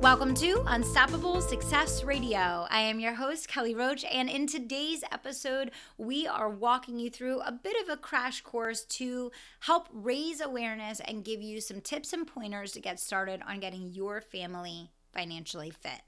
Welcome to Unstoppable Success Radio. I am your host, Kelly Roach, and in today's episode, we are walking you through a bit of a crash course to help raise awareness and give you some tips and pointers to get started on getting your family financially fit.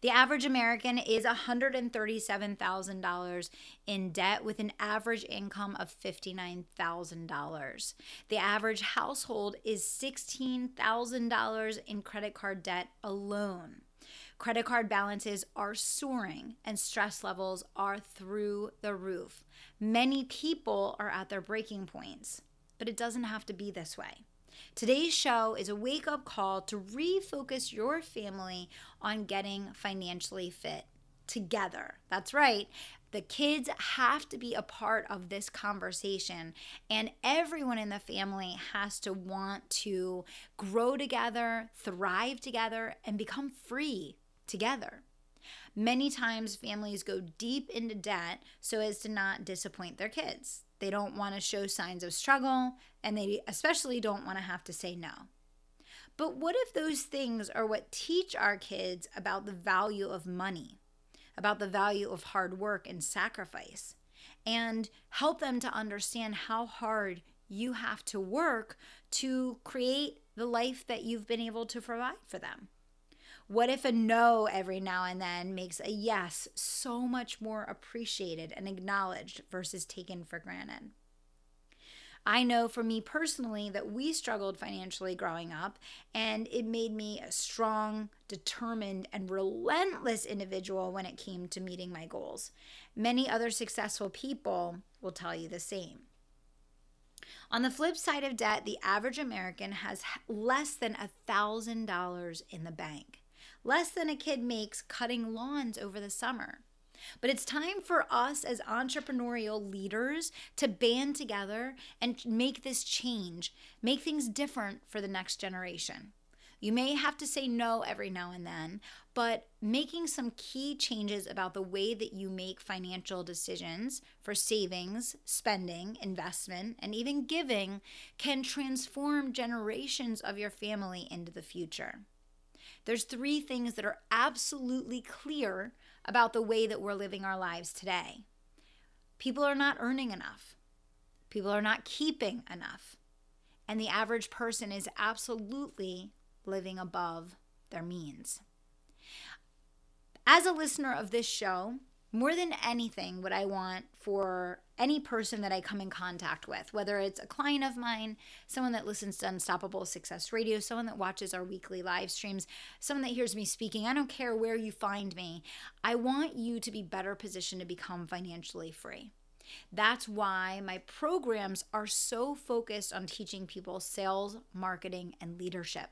The average American is $137,000 in debt with an average income of $59,000. The average household is $16,000 in credit card debt alone. Credit card balances are soaring and stress levels are through the roof. Many people are at their breaking points, but it doesn't have to be this way. Today's show is a wake up call to refocus your family on getting financially fit together. That's right. The kids have to be a part of this conversation, and everyone in the family has to want to grow together, thrive together, and become free together. Many times, families go deep into debt so as to not disappoint their kids. They don't want to show signs of struggle, and they especially don't want to have to say no. But what if those things are what teach our kids about the value of money, about the value of hard work and sacrifice, and help them to understand how hard you have to work to create the life that you've been able to provide for them? What if a no every now and then makes a yes so much more appreciated and acknowledged versus taken for granted? I know for me personally that we struggled financially growing up, and it made me a strong, determined, and relentless individual when it came to meeting my goals. Many other successful people will tell you the same. On the flip side of debt, the average American has less than $1,000 in the bank less than a kid makes cutting lawns over the summer. But it's time for us as entrepreneurial leaders to band together and make this change, make things different for the next generation. You may have to say no every now and then, but making some key changes about the way that you make financial decisions for savings, spending, investment, and even giving can transform generations of your family into the future. There's three things that are absolutely clear about the way that we're living our lives today. People are not earning enough. People are not keeping enough. And the average person is absolutely living above their means. As a listener of this show, more than anything, what I want for any person that I come in contact with, whether it's a client of mine, someone that listens to Unstoppable Success Radio, someone that watches our weekly live streams, someone that hears me speaking, I don't care where you find me. I want you to be better positioned to become financially free. That's why my programs are so focused on teaching people sales, marketing, and leadership.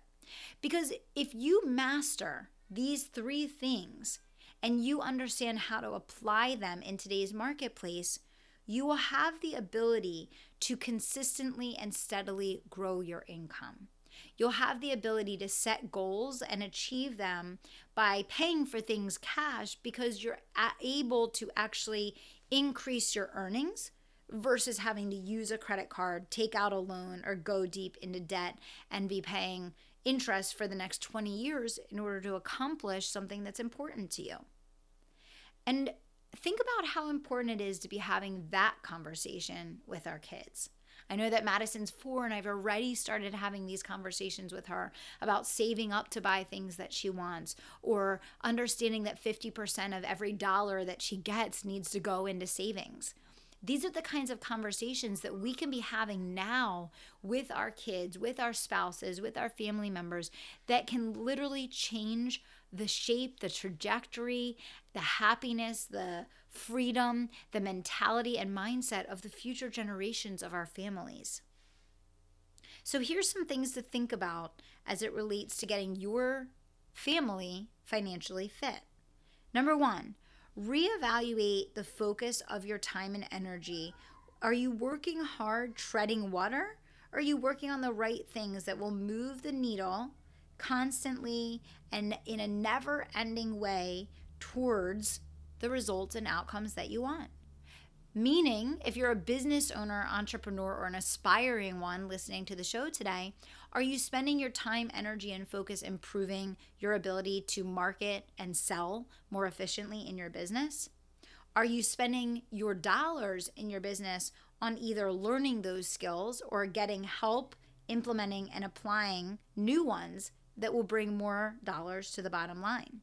Because if you master these three things, and you understand how to apply them in today's marketplace, you will have the ability to consistently and steadily grow your income. You'll have the ability to set goals and achieve them by paying for things cash because you're able to actually increase your earnings versus having to use a credit card, take out a loan, or go deep into debt and be paying interest for the next 20 years in order to accomplish something that's important to you. And think about how important it is to be having that conversation with our kids. I know that Madison's four, and I've already started having these conversations with her about saving up to buy things that she wants, or understanding that 50% of every dollar that she gets needs to go into savings. These are the kinds of conversations that we can be having now with our kids, with our spouses, with our family members that can literally change the shape, the trajectory, the happiness, the freedom, the mentality and mindset of the future generations of our families. So, here's some things to think about as it relates to getting your family financially fit. Number one, reevaluate the focus of your time and energy. Are you working hard treading water? Are you working on the right things that will move the needle constantly and in a never ending way towards the results and outcomes that you want? Meaning, if you're a business owner, entrepreneur, or an aspiring one listening to the show today, are you spending your time, energy, and focus improving your ability to market and sell more efficiently in your business? Are you spending your dollars in your business on either learning those skills or getting help implementing and applying new ones that will bring more dollars to the bottom line?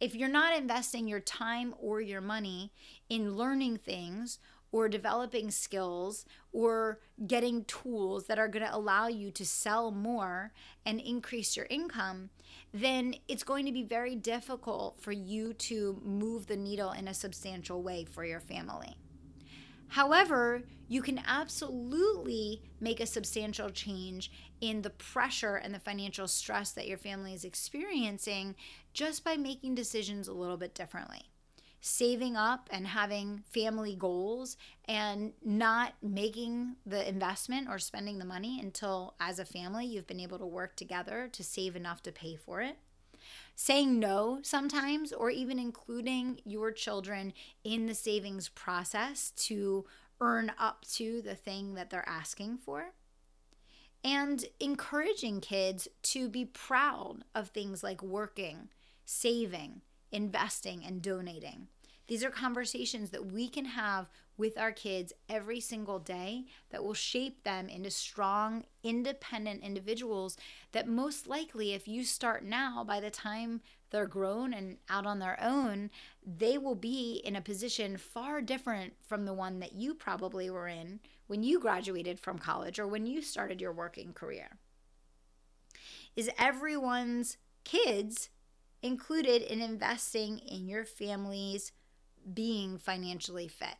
If you're not investing your time or your money in learning things or developing skills or getting tools that are going to allow you to sell more and increase your income, then it's going to be very difficult for you to move the needle in a substantial way for your family. However, you can absolutely make a substantial change in the pressure and the financial stress that your family is experiencing just by making decisions a little bit differently. Saving up and having family goals and not making the investment or spending the money until, as a family, you've been able to work together to save enough to pay for it saying no sometimes, or even including your children in the savings process to earn up to the thing that they're asking for. And encouraging kids to be proud of things like working, saving, investing, and donating. These are conversations that we can have with our kids every single day that will shape them into strong, independent individuals that most likely, if you start now, by the time they're grown and out on their own, they will be in a position far different from the one that you probably were in when you graduated from college or when you started your working career. Is everyone's kids included in investing in your family's being financially fit?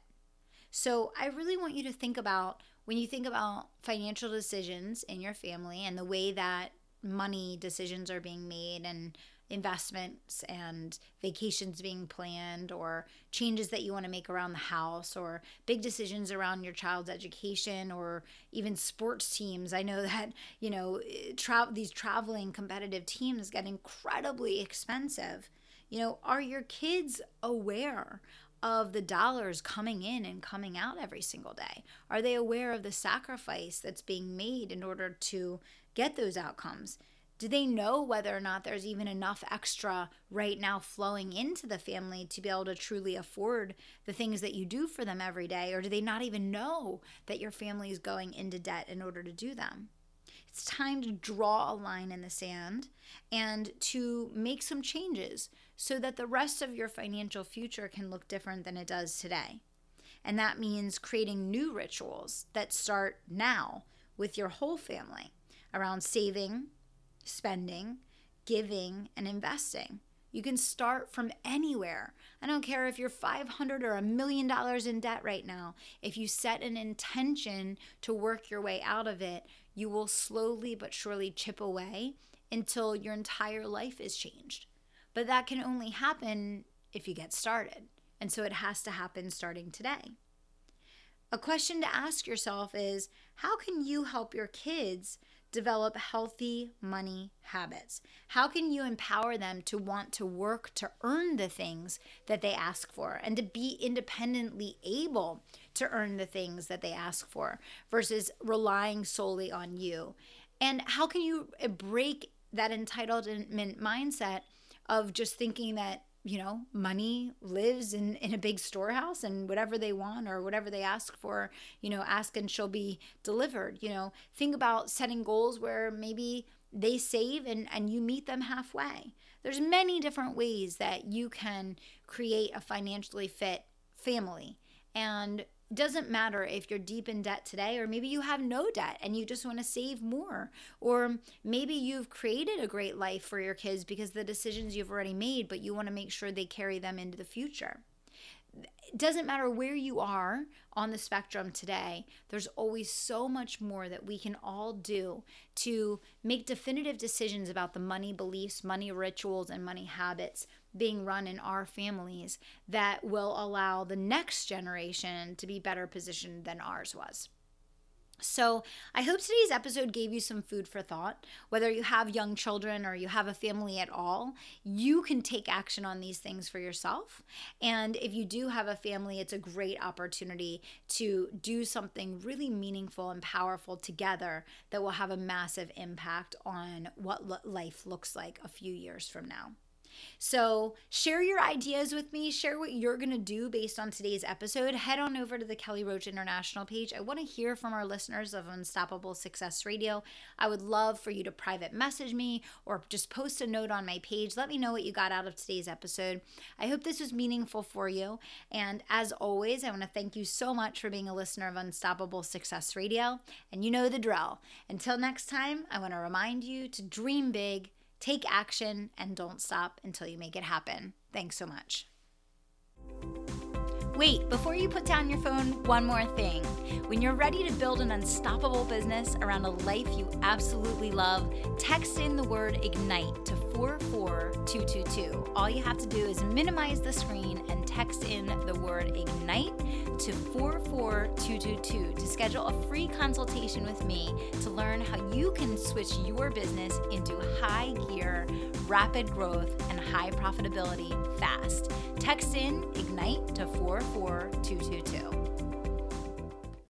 So I really want you to think about when you think about financial decisions in your family and the way that money decisions are being made and investments and vacations being planned or changes that you want to make around the house or big decisions around your child's education or even sports teams. I know that, you know, eh, tra- these traveling competitive teams get incredibly expensive. You know, are your kids aware of the dollars coming in and coming out every single day? Are they aware of the sacrifice that's being made in order to get those outcomes? Do they know whether or not there's even enough extra right now flowing into the family to be able to truly afford the things that you do for them every day? Or do they not even know that your family is going into debt in order to do them? It's time to draw a line in the sand and to make some changes so that the rest of your financial future can look different than it does today. And that means creating new rituals that start now with your whole family around saving, spending, giving, and investing. You can start from anywhere. I don't care if you're 500 or a million dollars in debt right now. If you set an intention to work your way out of it, you will slowly but surely chip away until your entire life is changed. But that can only happen if you get started. And so it has to happen starting today. A question to ask yourself is how can you help your kids develop healthy money habits? How can you empower them to want to work to earn the things that they ask for and to be independently able to earn the things that they ask for versus relying solely on you? And how can you break that entitlement mindset of just thinking that you know, money lives in, in a big storehouse and whatever they want or whatever they ask for, you know, ask and she'll be delivered. You know, think about setting goals where maybe they save and, and you meet them halfway. There's many different ways that you can create a financially fit family. And doesn't matter if you're deep in debt today or maybe you have no debt and you just want to save more. Or maybe you've created a great life for your kids because the decisions you've already made but you want to make sure they carry them into the future. It doesn't matter where you are on the spectrum today, there's always so much more that we can all do to make definitive decisions about the money beliefs, money rituals, and money habits being run in our families that will allow the next generation to be better positioned than ours was. So, I hope today's episode gave you some food for thought. Whether you have young children or you have a family at all, you can take action on these things for yourself. And if you do have a family, it's a great opportunity to do something really meaningful and powerful together that will have a massive impact on what life looks like a few years from now. So, share your ideas with me. Share what you're going to do based on today's episode. Head on over to the Kelly Roach International page. I want to hear from our listeners of Unstoppable Success Radio. I would love for you to private message me or just post a note on my page. Let me know what you got out of today's episode. I hope this was meaningful for you. And as always, I want to thank you so much for being a listener of Unstoppable Success Radio. And you know the drill. Until next time, I want to remind you to dream big Take action and don't stop until you make it happen. Thanks so much. Wait, before you put down your phone, one more thing. When you're ready to build an unstoppable business around a life you absolutely love, text in the word IGNITE to 44222. All you have to do is minimize the screen and text in the word IGNITE to 44222 to schedule a free consultation with me to learn how you can switch your business into high gear, rapid growth, and high profitability fast. Text in IGNITE to 44222.